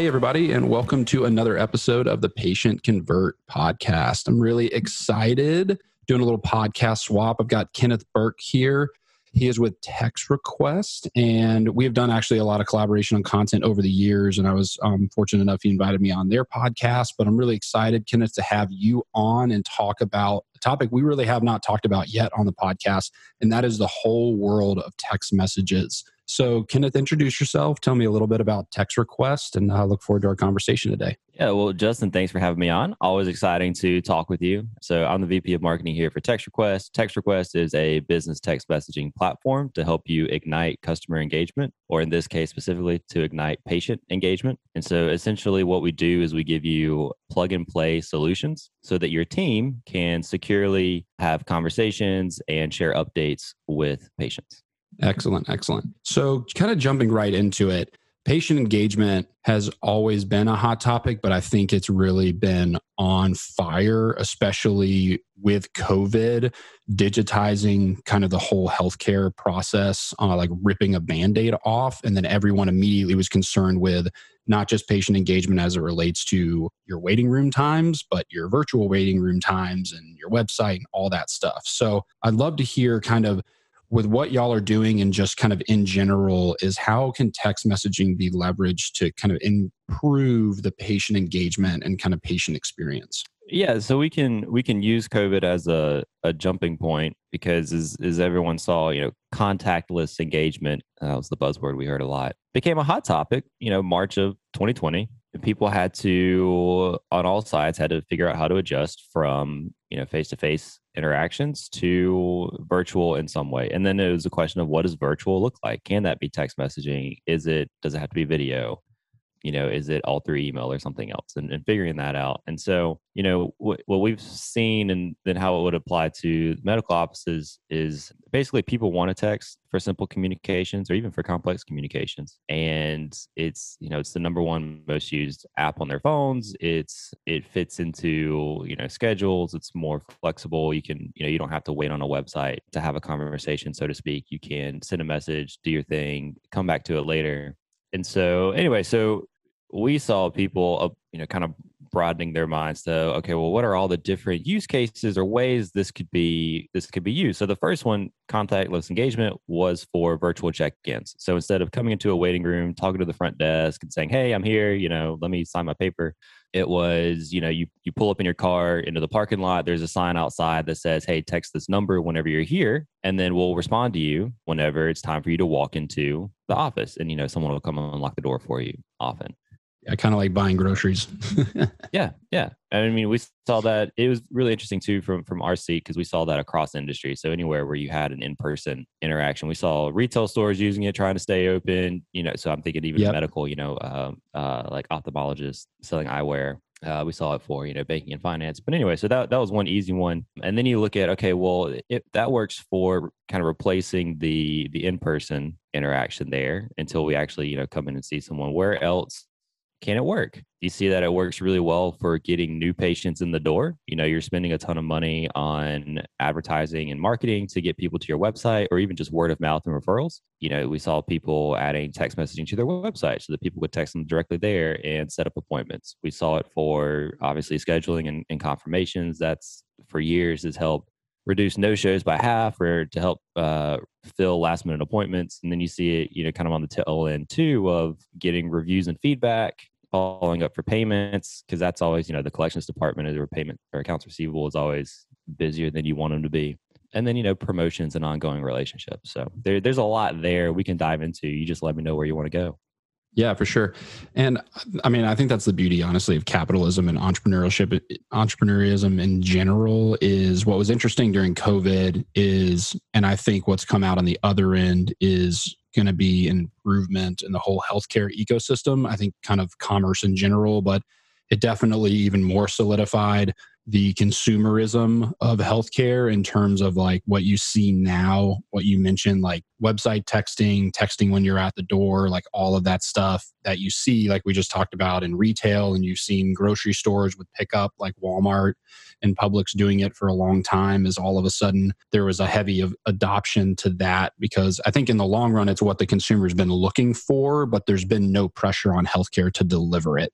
Hey, everybody, and welcome to another episode of the Patient Convert podcast. I'm really excited doing a little podcast swap. I've got Kenneth Burke here. He is with Text Request, and we have done actually a lot of collaboration on content over the years. And I was um, fortunate enough he invited me on their podcast. But I'm really excited, Kenneth, to have you on and talk about a topic we really have not talked about yet on the podcast, and that is the whole world of text messages. So, Kenneth, introduce yourself. Tell me a little bit about Text Request, and I look forward to our conversation today. Yeah, well, Justin, thanks for having me on. Always exciting to talk with you. So, I'm the VP of Marketing here for Text Request. Text Request is a business text messaging platform to help you ignite customer engagement, or in this case specifically, to ignite patient engagement. And so, essentially, what we do is we give you plug and play solutions so that your team can securely have conversations and share updates with patients. Excellent, excellent. So, kind of jumping right into it, patient engagement has always been a hot topic, but I think it's really been on fire, especially with COVID, digitizing kind of the whole healthcare process, uh, like ripping a band aid off. And then everyone immediately was concerned with not just patient engagement as it relates to your waiting room times, but your virtual waiting room times and your website and all that stuff. So, I'd love to hear kind of with what y'all are doing and just kind of in general is how can text messaging be leveraged to kind of improve the patient engagement and kind of patient experience? Yeah so we can we can use covid as a, a jumping point because as, as everyone saw you know contactless engagement uh, that was the buzzword we heard a lot became a hot topic you know march of 2020 people had to on all sides had to figure out how to adjust from you know face to face interactions to virtual in some way. And then it was a question of what does virtual look like? Can that be text messaging? Is it does it have to be video you know is it all through email or something else and, and figuring that out. And so you know what, what we've seen and then how it would apply to medical offices is basically people want to text for simple communications or even for complex communications. And it's you know it's the number one most used app on their phones. It's it fits into you know schedules. It's more flexible. You can you know you don't have to wait on a website to have a conversation so to speak. You can send a message do your thing come back to it later. And so anyway so we saw people uh, you know kind of broadening their minds to okay well what are all the different use cases or ways this could be this could be used? So the first one contactless engagement was for virtual check-ins. So instead of coming into a waiting room talking to the front desk and saying hey i'm here you know let me sign my paper it was you know you you pull up in your car into the parking lot there's a sign outside that says hey text this number whenever you're here and then we'll respond to you whenever it's time for you to walk into the office and you know someone will come and unlock the door for you often I kind of like buying groceries. yeah, yeah. I mean, we saw that it was really interesting too from from our seat because we saw that across industry. So anywhere where you had an in person interaction, we saw retail stores using it, trying to stay open. You know, so I'm thinking even yep. medical. You know, um, uh, like ophthalmologists selling eyewear. Uh, we saw it for you know banking and finance. But anyway, so that that was one easy one. And then you look at okay, well, if that works for kind of replacing the the in person interaction there until we actually you know come in and see someone. Where else can it work? You see that it works really well for getting new patients in the door. You know, you're spending a ton of money on advertising and marketing to get people to your website or even just word of mouth and referrals. You know, we saw people adding text messaging to their website so that people would text them directly there and set up appointments. We saw it for obviously scheduling and, and confirmations. That's for years has helped reduce no shows by half or to help uh, fill last minute appointments. And then you see it, you know, kind of on the tail end too of getting reviews and feedback following up for payments because that's always you know the collections department or the payment or accounts receivable is always busier than you want them to be. And then you know promotions and ongoing relationships. So there, there's a lot there we can dive into. You just let me know where you want to go. Yeah for sure. And i mean i think that's the beauty honestly of capitalism and entrepreneurship entrepreneurism in general is what was interesting during covid is and i think what's come out on the other end is going to be an improvement in the whole healthcare ecosystem. I think kind of commerce in general, but it definitely even more solidified the consumerism of healthcare in terms of like what you see now, what you mentioned, like website texting, texting when you're at the door, like all of that stuff that you see, like we just talked about in retail, and you've seen grocery stores with pickup, like Walmart and Publix doing it for a long time, is all of a sudden there was a heavy of adoption to that because I think in the long run, it's what the consumer's been looking for, but there's been no pressure on healthcare to deliver it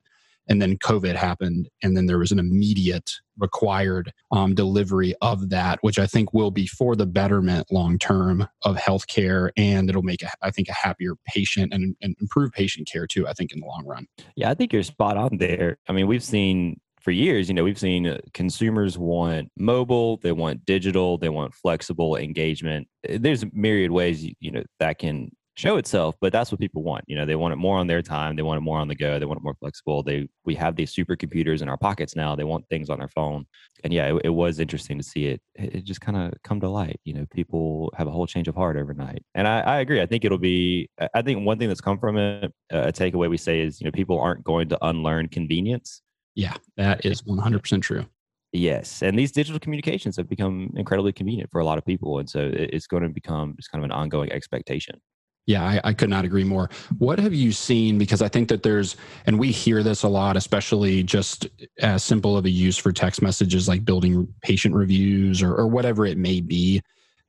and then covid happened and then there was an immediate required um, delivery of that which i think will be for the betterment long term of healthcare and it'll make I think a happier patient and, and improve patient care too i think in the long run yeah i think you're spot on there i mean we've seen for years, you know, we've seen uh, consumers want mobile, they want digital, they want flexible engagement. There's myriad ways, you know, that can show itself but that's what people want you know they want it more on their time they want it more on the go they want it more flexible they we have these supercomputers in our pockets now they want things on their phone and yeah it, it was interesting to see it it just kind of come to light you know people have a whole change of heart overnight and I, I agree i think it'll be i think one thing that's come from it a takeaway we say is you know people aren't going to unlearn convenience yeah that is 100% true Yes, and these digital communications have become incredibly convenient for a lot of people, and so it's going to become just kind of an ongoing expectation. Yeah, I, I, could not agree more. What have you seen? Because I think that there's, and we hear this a lot, especially just as simple of a use for text messages like building patient reviews or, or whatever it may be.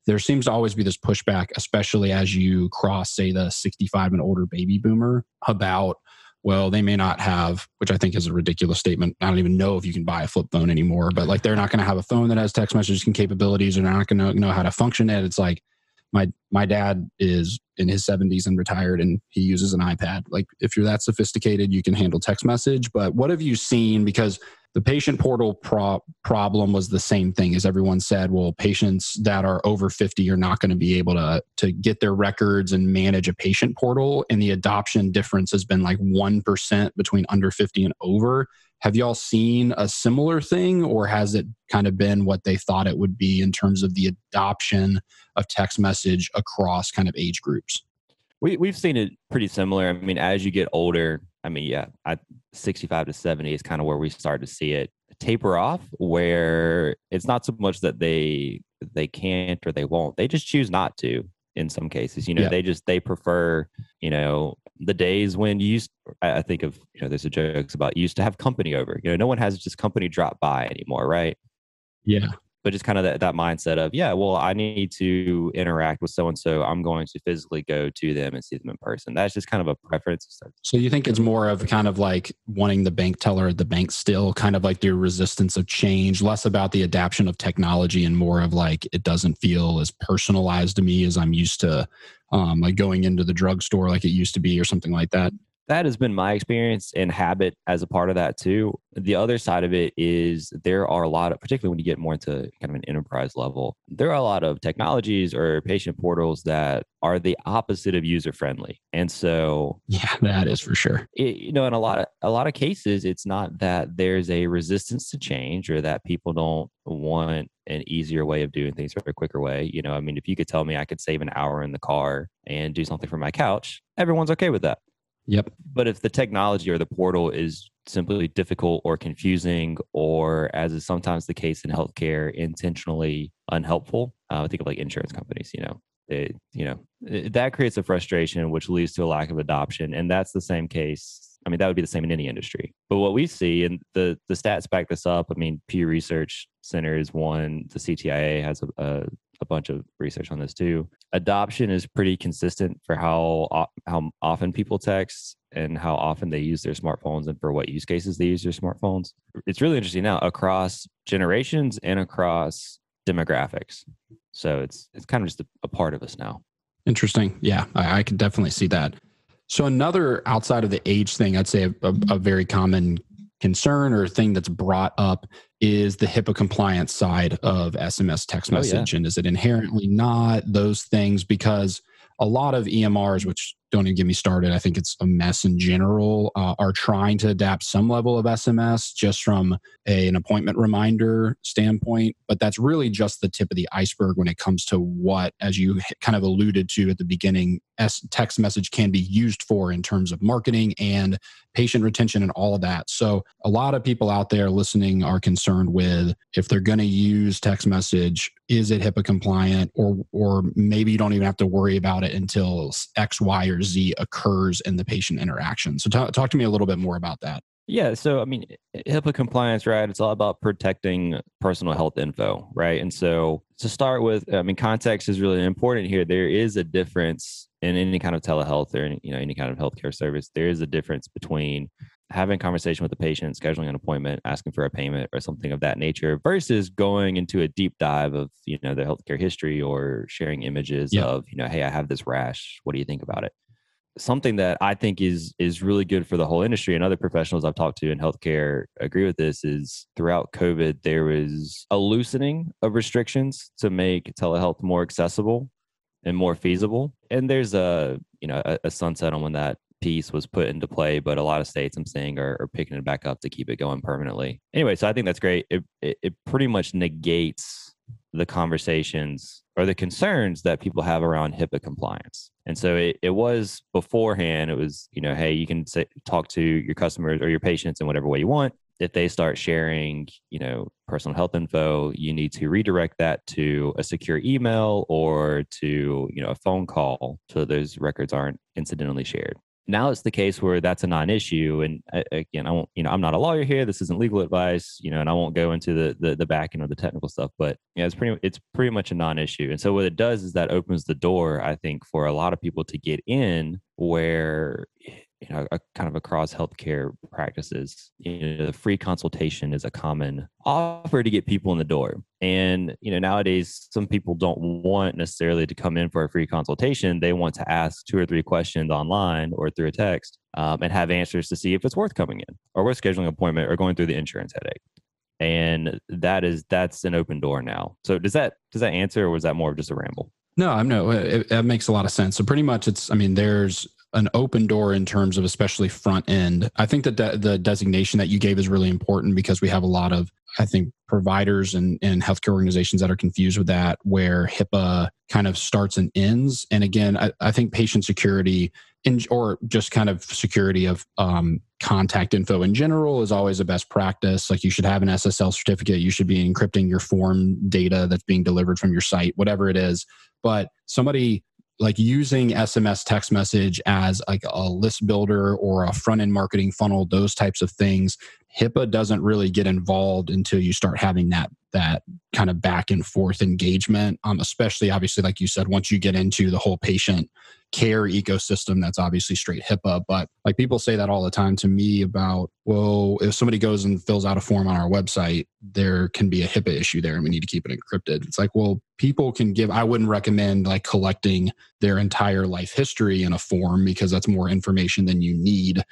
There seems to always be this pushback, especially as you cross, say, the 65 and older baby boomer about, well, they may not have, which I think is a ridiculous statement. I don't even know if you can buy a flip phone anymore, but like they're not going to have a phone that has text messaging capabilities, or they're not going to know how to function it. It's like, my my dad is in his 70s and retired and he uses an iPad. Like if you're that sophisticated, you can handle text message, but what have you seen because the patient portal pro- problem was the same thing as everyone said well patients that are over 50 are not going to be able to to get their records and manage a patient portal and the adoption difference has been like 1% between under 50 and over have y'all seen a similar thing, or has it kind of been what they thought it would be in terms of the adoption of text message across kind of age groups? We we've seen it pretty similar. I mean, as you get older, I mean, yeah, at 65 to 70 is kind of where we start to see it taper off, where it's not so much that they they can't or they won't. They just choose not to in some cases. You know, yeah. they just they prefer, you know, the days when you used I think of, you know, there's a jokes about you used to have company over. You know, no one has just company drop by anymore, right? Yeah but just kind of that, that mindset of yeah well i need to interact with so and so i'm going to physically go to them and see them in person. That's just kind of a preference so you think it's more of kind of like wanting the bank teller at the bank still kind of like the resistance of change less about the adaptation of technology and more of like it doesn't feel as personalized to me as i'm used to um, like going into the drugstore like it used to be or something like that that has been my experience and habit as a part of that too. The other side of it is there are a lot of, particularly when you get more into kind of an enterprise level, there are a lot of technologies or patient portals that are the opposite of user friendly. And so, yeah, that is for sure. It, you know, in a lot of a lot of cases, it's not that there's a resistance to change or that people don't want an easier way of doing things or a quicker way. You know, I mean, if you could tell me I could save an hour in the car and do something from my couch, everyone's okay with that. Yep. But if the technology or the portal is simply difficult or confusing, or as is sometimes the case in healthcare, intentionally unhelpful, uh, I think of like insurance companies, you know, it, you know, it, that creates a frustration, which leads to a lack of adoption. And that's the same case. I mean, that would be the same in any industry. But what we see, and the the stats back this up. I mean, Pew Research Center is one. The CTIA has a, a a bunch of research on this too. Adoption is pretty consistent for how how often people text and how often they use their smartphones and for what use cases they use their smartphones. It's really interesting now across generations and across demographics. So it's it's kind of just a, a part of us now. Interesting. Yeah, I, I can definitely see that. So another outside of the age thing, I'd say a, a, a very common concern or thing that's brought up is the HIPAA compliance side of SMS text message. Oh, yeah. And is it inherently not those things? Because a lot of EMRs, which don't even get me started. I think it's a mess in general. Uh, are trying to adapt some level of SMS just from a, an appointment reminder standpoint, but that's really just the tip of the iceberg when it comes to what, as you kind of alluded to at the beginning, S- text message can be used for in terms of marketing and patient retention and all of that. So, a lot of people out there listening are concerned with if they're going to use text message, is it HIPAA compliant, or or maybe you don't even have to worry about it until X, Y, or Z occurs in the patient interaction. So, t- talk to me a little bit more about that. Yeah. So, I mean, HIPAA compliance, right? It's all about protecting personal health info, right? And so, to start with, I mean, context is really important here. There is a difference in any kind of telehealth or any, you know any kind of healthcare service. There is a difference between having a conversation with the patient, scheduling an appointment, asking for a payment or something of that nature, versus going into a deep dive of you know the healthcare history or sharing images yeah. of you know, hey, I have this rash. What do you think about it? something that I think is is really good for the whole industry and other professionals I've talked to in healthcare agree with this is throughout COVID there was a loosening of restrictions to make telehealth more accessible and more feasible. And there's a you know a, a sunset on when that piece was put into play, but a lot of states I'm saying are, are, picking it back up to keep it going permanently. Anyway, so I think that's great. It, it, it pretty much negates the conversations or the concerns that people have around HIPAA compliance. And so it, it was beforehand, it was, you know, hey, you can talk to your customers or your patients in whatever way you want. If they start sharing, you know, personal health info, you need to redirect that to a secure email or to, you know, a phone call so those records aren't incidentally shared now it's the case where that's a non-issue and uh, again i won't you know i'm not a lawyer here this isn't legal advice you know and i won't go into the the, the back end of the technical stuff but yeah it's pretty it's pretty much a non-issue. And so what it does is that opens the door i think for a lot of people to get in where you know, a, kind of across healthcare practices. You know, the free consultation is a common offer to get people in the door. And, you know, nowadays, some people don't want necessarily to come in for a free consultation. They want to ask two or three questions online or through a text um, and have answers to see if it's worth coming in or worth scheduling an appointment or going through the insurance headache. And that is, that's an open door now. So does that, does that answer or was that more of just a ramble? No, I'm no. It, it, makes a lot of sense. So pretty much, it's. I mean, there's an open door in terms of especially front end. I think that de- the designation that you gave is really important because we have a lot of I think providers and, and healthcare organizations that are confused with that, where HIPAA kind of starts and ends. And again, I, I think patient security in, or just kind of security of um, contact info in general is always a best practice. Like you should have an SSL certificate, you should be encrypting your form data that's being delivered from your site, whatever it is. But somebody like using SMS text message as like a list builder or a front end marketing funnel, those types of things, HIPAA doesn't really get involved until you start having that that kind of back and forth engagement. Um, especially obviously, like you said, once you get into the whole patient care ecosystem, that's obviously straight HIPAA. But like people say that all the time to me about, well, if somebody goes and fills out a form on our website, there can be a HIPAA issue there and we need to keep it encrypted. It's like, well, people can give, I wouldn't recommend like collecting their entire life history in a form because that's more information than you need.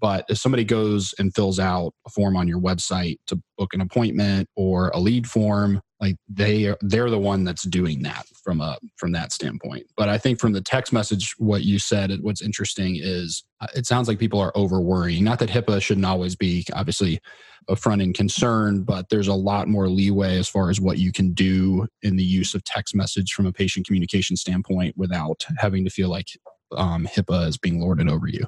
But if somebody goes and fills out a form on your website to book an appointment or a lead form, like they are they're the one that's doing that from a from that standpoint. But i think from the text message what you said what's interesting is uh, it sounds like people are over worrying not that hipaa shouldn't always be obviously a front end concern but there's a lot more leeway as far as what you can do in the use of text message from a patient communication standpoint without having to feel like um, hipaa is being lorded over you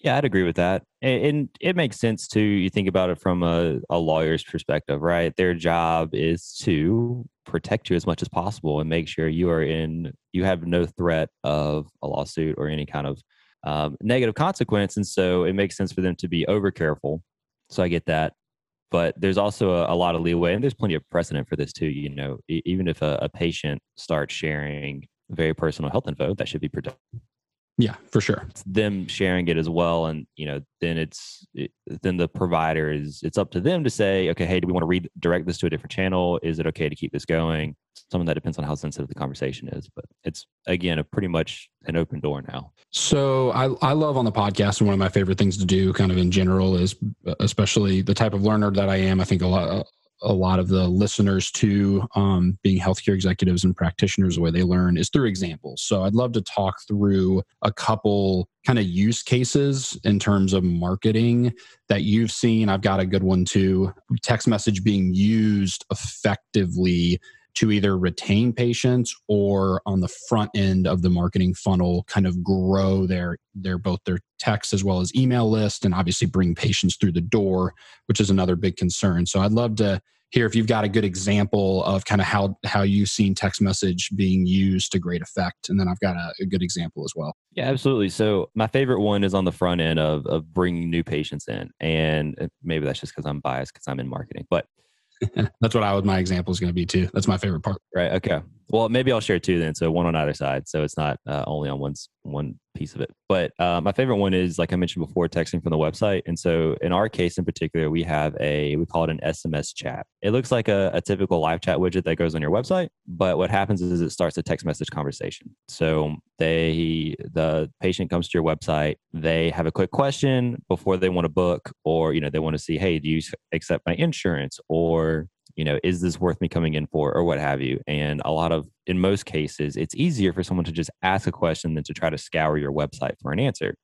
yeah, I'd agree with that. And it makes sense too. You think about it from a, a lawyer's perspective, right? Their job is to protect you as much as possible and make sure you are in, you have no threat of a lawsuit or any kind of um, negative consequence. And so it makes sense for them to be over careful. So I get that. But there's also a, a, lot of leeway, and there's plenty of precedent for this too. You know, even if a, a patient starts sharing very personal health info, that should be protected yeah, for sure. It's them sharing it as well, and you know, then it's it, then the provider is it's up to them to say, okay, hey, do we want to redirect this to a different channel? Is it okay to keep this going? Some of that depends on how sensitive the conversation is, but it's again a pretty much an open door now. So I I love on the podcast, and one of my favorite things to do, kind of in general, is especially the type of learner that I am. I think a lot a lot of the listeners to um, being healthcare executives and practitioners, the way they learn is through examples. So I'd love to talk through a couple kind of use cases in terms of marketing that you've seen. I've got a good one too. Text message being used effectively to either retain patients or on the front end of the marketing funnel kind of grow their their both their text as well as email list and obviously bring patients through the door which is another big concern. So i'd love to hear if you've got a good example of kind of how how you've seen text message being used to great effect. And then i've got a, a good example as well. Yeah absolutely. So my favorite one is on the front end of of bringing new patients in. And maybe that's just because i'm biased because i'm in marketing. But That's what I would my example is going to be too. That's my favorite part. Right. Okay. Well, maybe I'll share two then. So one on either side. So it's not uh, only on one's one piece of it. But uh, my favorite one is, like I mentioned before, texting from the website. And so in our case in particular, we have a, we call it an SMS chat. It looks like a, a typical live chat widget that goes on your website. But what happens is it starts a text message conversation. So they, the patient comes to your website, they have a quick question before they want to book, or, you know, they want to see, hey, do you accept my insurance? Or, you know, is this worth me coming in for or what have you? And a lot of, in most cases, it's easier for someone to just ask a question than to try to scour your website for an answer.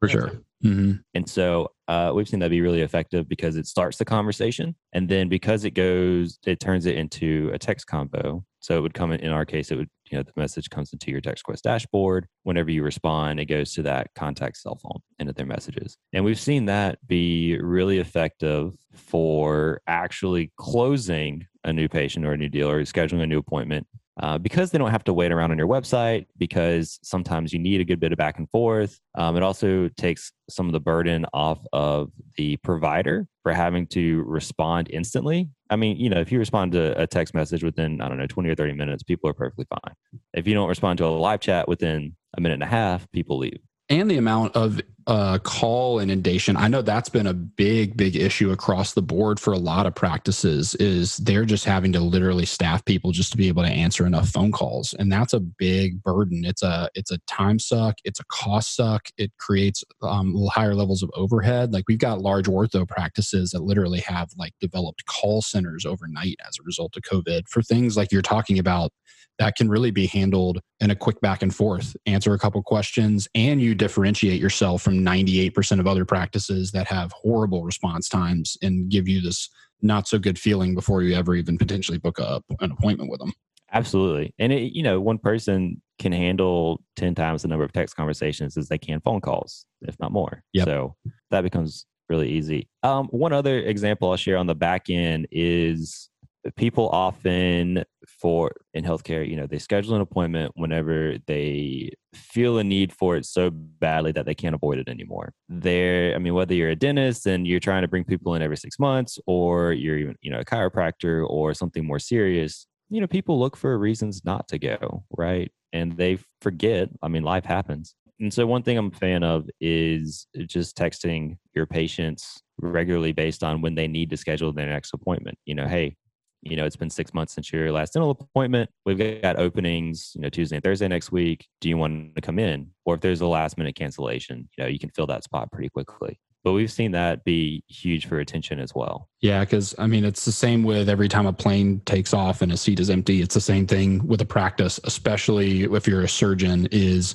For sure. Mm-hmm. And so uh, we've seen that be really effective because it starts the conversation. And then because it goes, it turns it into a text combo. So it would come in, in our case, it would, you know, the message comes into your Text Request dashboard. Whenever you respond, it goes to that contact cell phone into their messages. And we've seen that be really effective for actually closing a new patient or a new deal or scheduling a new appointment uh, because they don't have to wait around on your website because sometimes you need a good bit of back and forth um, it also takes some of the burden off of the provider for having to respond instantly. I mean you know if you respond to a text message within i don't know 20 or 30 minutes people are perfectly fine. If you don't respond to a live chat within a minute and a half people leave. And the amount of uh, call inundation. I know that's been a big, big issue across the board for a lot of practices. Is they're just having to literally staff people just to be able to answer enough phone calls, and that's a big burden. It's a it's a time suck. It's a cost suck. It creates um, higher levels of overhead. Like we've got large ortho practices that literally have like developed call centers overnight as a result of COVID for things like you're talking about that can really be handled in a quick back and forth answer a couple questions and you differentiate yourself from 98% of other practices that have horrible response times and give you this not so good feeling before you ever even potentially book a, an appointment with them. Absolutely. And it, you know one person can handle 10 times the number of text conversations as they can phone calls if not more. Yep. so that becomes really easy. Um, one other example i'll share on the back end is people often for in healthcare you know they schedule an appointment whenever they feel a need for it so badly that they can't avoid it anymore. There i mean whether you're a dentist and you're trying to bring people in every six months or you're even you know a chiropractor or something more serious you know people look for reasons not to go right? And they forget i mean life happens. And so one thing i'm a fan of is just texting your patients regularly based on when they need to schedule their next appointment. You know hey you know, it's been six months since your last dental appointment. We've got openings, you know, Tuesday and Thursday next week. Do you want to come in? Or if there's a last minute cancellation, you know, you can fill that spot pretty quickly. But we've seen that be huge for attention as well. Yeah, because I mean, it's the same with every time a plane takes off and a seat is empty. It's the same thing with a practice, especially if you're a surgeon, is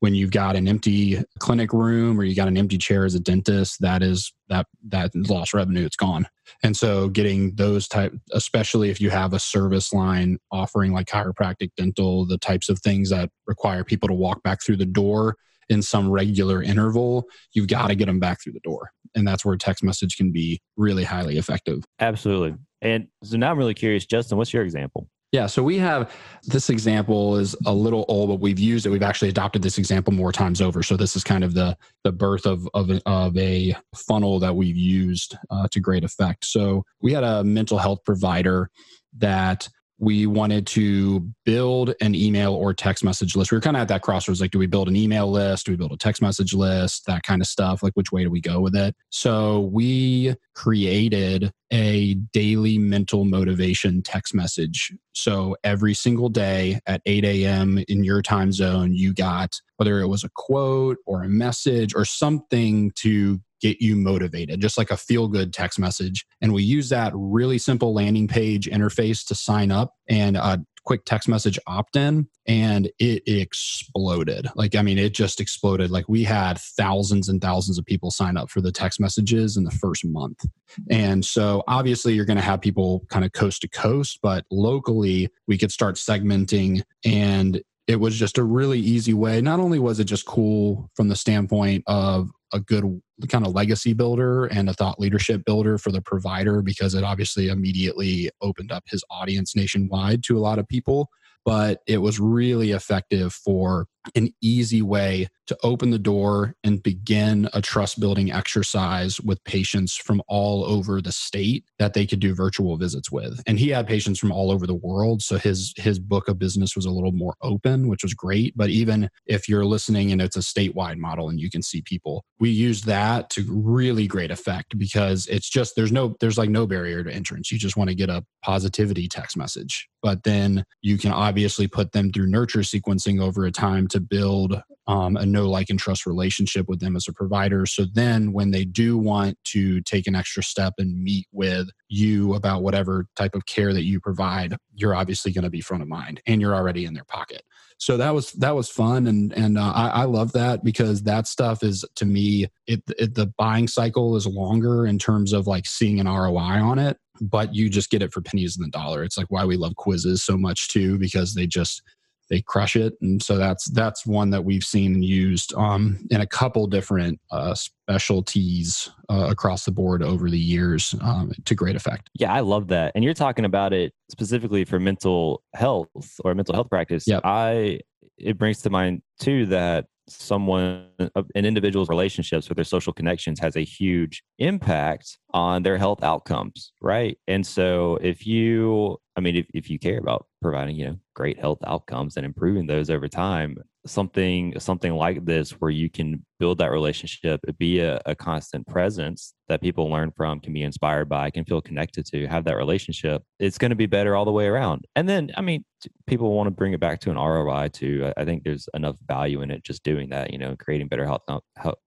when you've got an empty clinic room or you got an empty chair as a dentist that is that that lost revenue it's gone. And so getting those type especially if you have a service line offering like chiropractic dental the types of things that require people to walk back through the door in some regular interval you've got to get them back through the door. And that's where text message can be really highly effective. Absolutely. And so now i'm really curious justin what's your example yeah, so we have this example is a little old, but we've used it. We've actually adopted this example more times over. So this is kind of the the birth of of, of a funnel that we've used uh, to great effect. So we had a mental health provider that we wanted to build an email or text message list. We were kind of at that crossroads like, do we build an email list? Do we build a text message list? That kind of stuff. Like, which way do we go with it? So, we created a daily mental motivation text message. So, every single day at 8 a.m. in your time zone, you got whether it was a quote or a message or something to get you motivated, just like a feel good text message. And we use that really simple landing page interface to sign up and a quick text message opt in, and it exploded. Like, I mean, it just exploded. Like, we had thousands and thousands of people sign up for the text messages in the first month. And so, obviously, you're going to have people kind of coast to coast, but locally, we could start segmenting and it was just a really easy way. Not only was it just cool from the standpoint of a good kind of legacy builder and a thought leadership builder for the provider because it obviously immediately opened up his audience nationwide to a lot of people but it was really effective for an easy way to open the door and begin a trust building exercise with patients from all over the state that they could do virtual visits with. And he had patients from all over the world so his his book of business was a little more open which was great. But even if you're listening and it's a statewide model and you can see people we use that to really great effect because it's just there's no there's like no barrier to entrance. You just want to get a positivity text message. But then you can obviously put them through nurture sequencing over a time to build um, a no like and trust relationship with them as a provider. So then when they do want to take an extra step and meet with you about whatever type of care that you provide you're obviously going to be front of mind and you're already in their pocket. So that was that was fun and and uh, I, I love that because that stuff is to me it, it the buying cycle is longer in terms of like seeing an roi on it but you just get it for pennies in the dollar. It's like why we love quizzes so much too because they just they crush it. And so that's that's one that we've seen used um, in a couple different uh, specialties uh, across the board over the years um, to great effect. Yeah i love that. And you're talking about it specifically for mental health or mental health practice. Yep. i it brings to mind too that someone uh, an individual's relationships with their social connections has a huge impact on their health outcomes right? And so if you i mean if, if you care about providing you know great health outcomes and improving those over time something something like this where you can build that relationship be a, a, constant presence that people learn from can be inspired by can feel connected to have that relationship it's going to be better all the way around. And then i mean people want to bring it back to an roi too. I think there's enough value in it just doing that you know creating better health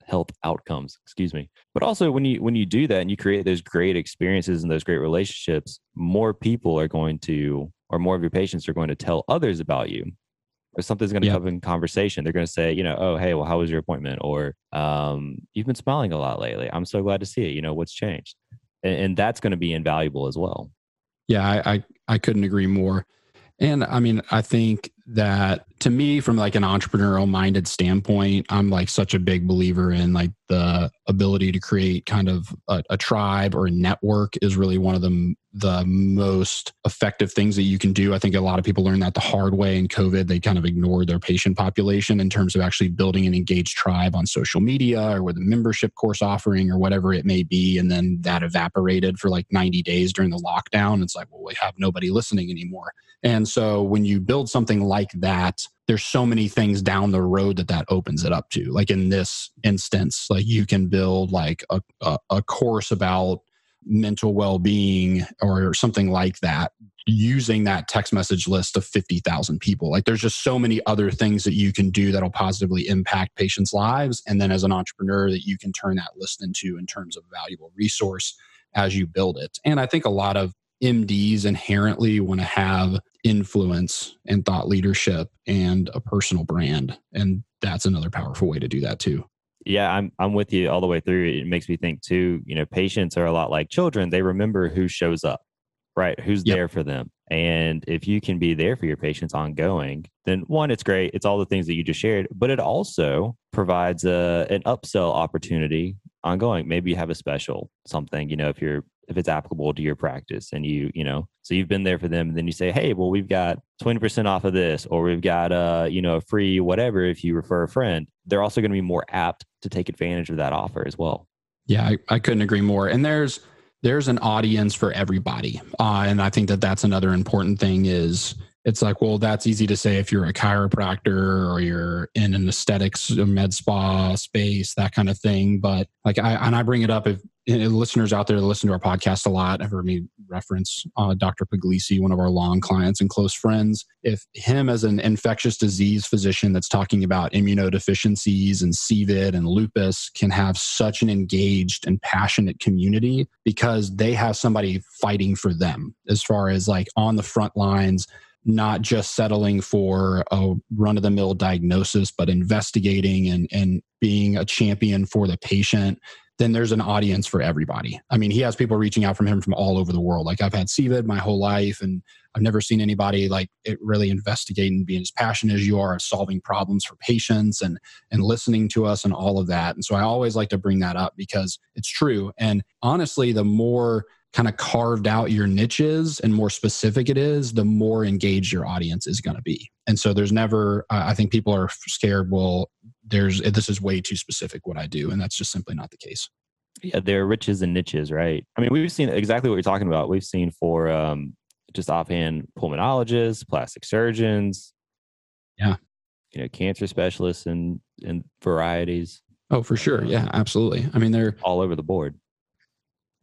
health outcomes excuse me. But also when you when you do that and you create those great experiences and those great relationships more people are going to or more of your patients are going to tell others about you or something's going to come up in conversation. They're going to say, you know, oh, hey, well, how was your appointment? Or um, you've been smiling a lot lately. I'm so glad to see it. You know, what's changed? And, and that's going to be invaluable as well. Yeah, I, I, I couldn't agree more. And I mean, I think that to me, from like an entrepreneurial minded standpoint, I'm like such a big believer in like the ability to create kind of a, a tribe or a network is really one of the the most effective things that you can do. I think a lot of people learn that the hard way in COVID. They kind of ignored their patient population in terms of actually building an engaged tribe on social media or with a membership course offering or whatever it may be. And then that evaporated for like 90 days during the lockdown. It's like, well, we have nobody listening anymore. And so when you build something like that, there's so many things down the road that that opens it up to. Like in this instance, like you can build like a, a, a course about mental well-being or something like that using that text message list of 50,000 people. Like there's just so many other things that you can do that'll positively impact patients' lives. And then as an entrepreneur, that you can turn that list into in terms of valuable resource as you build it. And I think a lot of MDs inherently want to have influence and thought leadership and a personal brand. And that's another powerful way to do that too. Yeah, I'm I'm with you all the way through. It makes me think too, you know, patients are a lot like children. They remember who shows up, right? Who's yep. there for them. And if you can be there for your patients ongoing, then one, it's great. It's all the things that you just shared, but it also provides a an upsell opportunity ongoing. Maybe you have a special something, you know, if you're if it's applicable to your practice and you you know so you've been there for them and then you say hey well we've got 20% off of this or we've got a you know a free whatever if you refer a friend they're also going to be more apt to take advantage of that offer as well yeah I, I couldn't agree more and there's there's an audience for everybody uh, and i think that that's another important thing is it's like, well, that's easy to say if you're a chiropractor or you're in an aesthetics med spa space, that kind of thing. But like, I and I bring it up if listeners out there that listen to our podcast a lot have heard me reference uh, Dr. Puglisi, one of our long clients and close friends. If him as an infectious disease physician that's talking about immunodeficiencies and CVID and lupus can have such an engaged and passionate community because they have somebody fighting for them as far as like on the front lines not just settling for a run of the mill diagnosis, but investigating and, and being a champion for the patient, then there's an audience for everybody. I mean, he has people reaching out from him from all over the world. Like I've had CVID my whole life, and I've never seen anybody like it really investigate and being as passionate as you are at solving problems for patients and and listening to us and all of that. And so I always like to bring that up because it's true. And honestly, the more kind of carved out your niches and more specific it is, the more engaged your audience is going to be. And so there's never, I think people are scared, well, there's, this is way too specific what I do. And that's just simply not the case. Yeah, there are riches and niches, right? I mean, we've seen exactly what you're talking about. We've seen for um, just offhand pulmonologists, plastic surgeons. Yeah. You know, cancer specialists and, and varieties. Oh, for sure. Yeah, absolutely. I mean, they're all over the board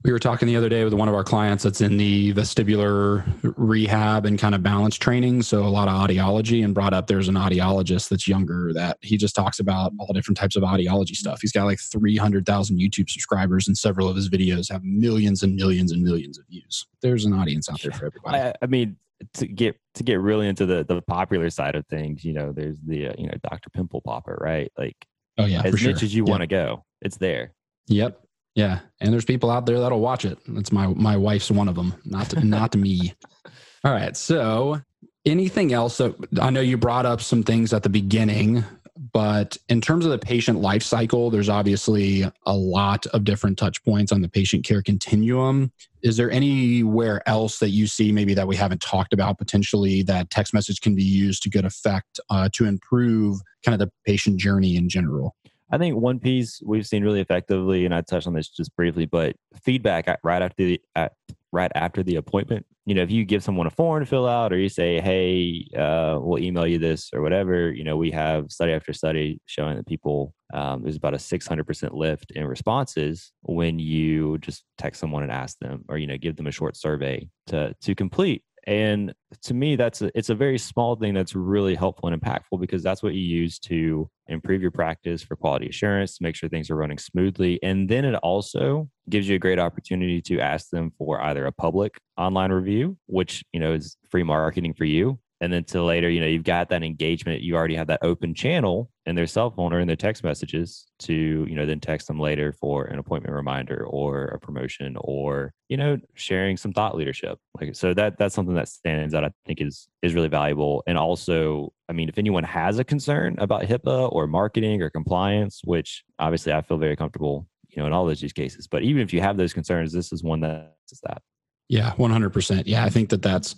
we were talking the other day with one of our clients that's in the vestibular rehab and kind of balance training so a lot of audiology and brought up there's an audiologist that's younger that he just talks about all different types of audiology stuff. He's got like 300000 youtube subscribers and several of his videos have millions and millions and millions of views. There's an audience out there for everybody. I, I mean to get to get really into the the popular side of things you know there's the uh, you know dr pimple popper right? Like oh yeah as much sure. as you want to go it's there. Yep yeah, and there's people out there that'll watch it. That's my my wife's one of them. Not to, not me. All right. So, anything else? That, I know you brought up some things at the beginning, but in terms of the patient life cycle, there's obviously a lot of different touch points on the patient care continuum. Is there anywhere else that you see maybe that we haven't talked about potentially that text message can be used to good effect uh, to improve kind of the patient journey in general? I think one piece we've seen really effectively, and I touched on this just briefly, but feedback right after the at, right after the appointment. You know, if you give someone a form to fill out, or you say, "Hey, uh, we'll email you this" or whatever, you know, we have study after study showing that people um, there's about a 600% lift in responses when you just text someone and ask them, or you know, give them a short survey to to complete and to me that's a, it's a very small thing that's really helpful and impactful because that's what you use to improve your practice for quality assurance to make sure things are running smoothly. And then it also gives you a great opportunity to ask them for either a public online review which you know is free marketing for you and then to later you know you've got that engagement you already have that open channel in their cell phone or in their text messages to you know then text them later for an appointment reminder or a promotion or you know sharing some thought leadership. Like so that that's something that stands out i think is is really valuable. And also i mean if anyone has a concern about hipaa or marketing or compliance which obviously i feel very comfortable you know in all those use cases but even if you have those concerns this is one that's that. Yeah 100% yeah i think that that's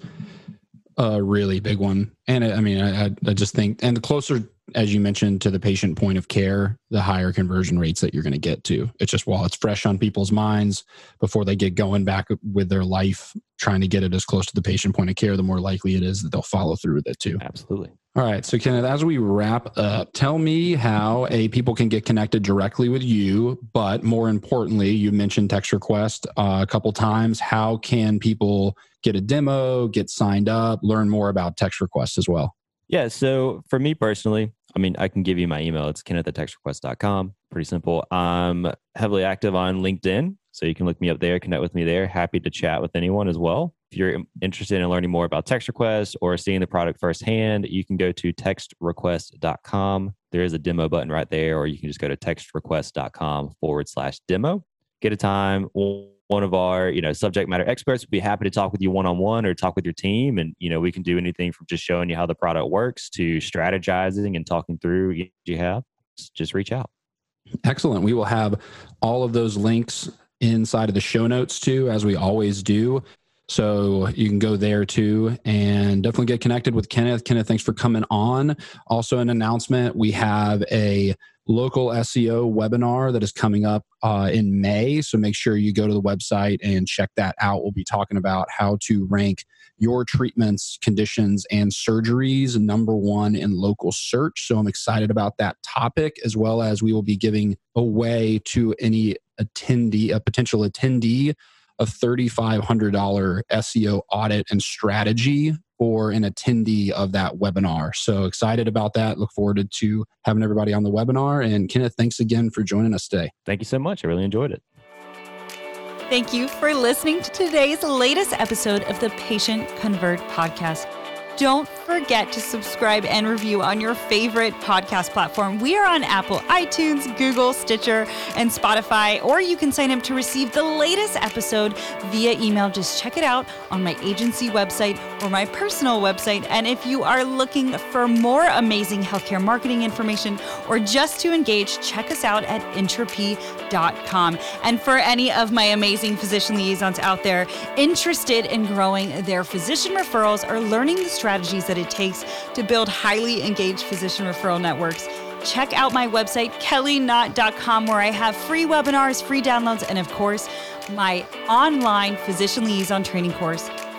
a really big one. And I, I mean, I, I just think, and the closer, as you mentioned, to the patient point of care, the higher conversion rates that you're going to get to. It's just while it's fresh on people's minds before they get going back with their life, trying to get it as close to the patient point of care, the more likely it is that they'll follow through with it too. Absolutely. All right. So, Kenneth, as we wrap up, tell me how a people can get connected directly with you. But more importantly, you mentioned Text Request uh, a couple times. How can people get a demo, get signed up, learn more about Text Request as well? Yeah. So, for me personally, I mean, I can give you my email. It's kenneth at textrequest.com. Pretty simple. I'm heavily active on LinkedIn. So you can look me up there, connect with me there. Happy to chat with anyone as well. If you're interested in learning more about text request or seeing the product firsthand, you can go to textrequest.com. There is a demo button right there, or you can just go to textrequest.com forward slash demo. Get a time. One of our, you know, subject matter experts would be happy to talk with you one on one or talk with your team. And, you know, we can do anything from just showing you how the product works to strategizing and talking through what you have. Just reach out. Excellent. We will have all of those links inside of the show notes too, as we always do. So you can go there too and definitely get connected with Kenneth. Kenneth, thanks for coming on. Also, an announcement we have a local SEO webinar that is coming up uh, in May. So make sure you go to the website and check that out. We'll be talking about how to rank your treatments, conditions, and surgeries number one in local search. So I'm excited about that topic, as well as we will be giving away to any attendee, a potential attendee, a $3,500 SEO audit and strategy for an attendee of that webinar. So excited about that. Look forward to having everybody on the webinar. And Kenneth, thanks again for joining us today. Thank you so much. I really enjoyed it. Thank you for listening to today's latest episode of the Patient Convert podcast. Don't forget to subscribe and review on your favorite podcast platform. We are on Apple, iTunes, Google, Stitcher, and Spotify, or you can sign up to receive the latest episode via email. Just check it out on my agency website or my personal website. And if you are looking for more amazing healthcare marketing information or just to engage, check us out at Intrepy.com. And for any of my amazing physician liaisons out there interested in growing their physician referrals or learning the strategies that it takes to build highly engaged physician referral networks. Check out my website, kellyknott.com, where I have free webinars, free downloads, and of course, my online physician liaison training course